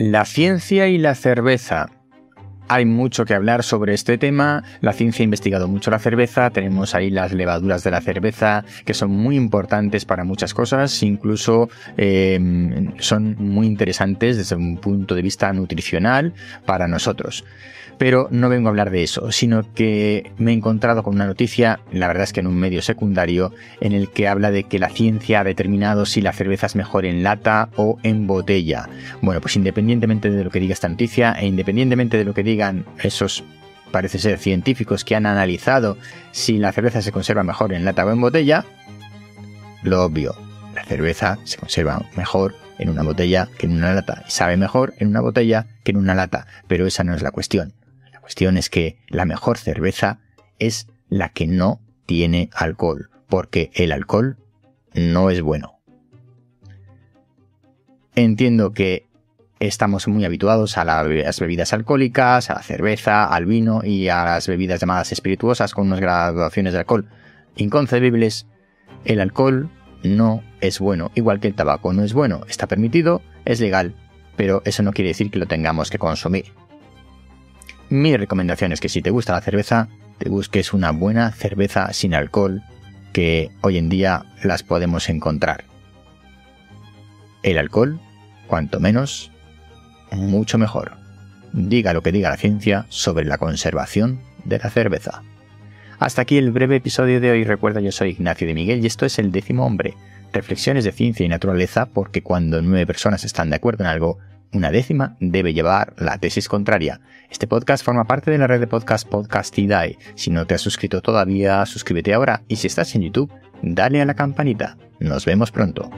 La ciencia y la cerveza. Hay mucho que hablar sobre este tema. La ciencia ha investigado mucho la cerveza. Tenemos ahí las levaduras de la cerveza que son muy importantes para muchas cosas. Incluso em, son muy interesantes desde un punto de vista nutricional para nosotros. Pero no vengo a hablar de eso, sino que me he encontrado con una noticia, la verdad es que en un medio secundario, en el que habla de que la ciencia ha determinado si la cerveza es mejor en lata o en botella. Bueno, pues independientemente de lo que diga esta noticia e independientemente de lo que esos parece ser científicos que han analizado si la cerveza se conserva mejor en lata o en botella, lo obvio, la cerveza se conserva mejor en una botella que en una lata y sabe mejor en una botella que en una lata, pero esa no es la cuestión cuestión es que la mejor cerveza es la que no tiene alcohol, porque el alcohol no es bueno. Entiendo que estamos muy habituados a las bebidas alcohólicas, a la cerveza, al vino y a las bebidas llamadas espirituosas con unas graduaciones de alcohol inconcebibles. El alcohol no es bueno, igual que el tabaco no es bueno. Está permitido, es legal, pero eso no quiere decir que lo tengamos que consumir. Mi recomendación es que si te gusta la cerveza, te busques una buena cerveza sin alcohol, que hoy en día las podemos encontrar. El alcohol, cuanto menos, mucho mejor. Diga lo que diga la ciencia sobre la conservación de la cerveza. Hasta aquí el breve episodio de hoy. Recuerda, yo soy Ignacio de Miguel y esto es el décimo hombre. Reflexiones de ciencia y naturaleza porque cuando nueve personas están de acuerdo en algo, una décima debe llevar la tesis contraria. Este podcast forma parte de la red de podcast Podcastidae. Si no te has suscrito todavía, suscríbete ahora y si estás en YouTube, dale a la campanita. Nos vemos pronto.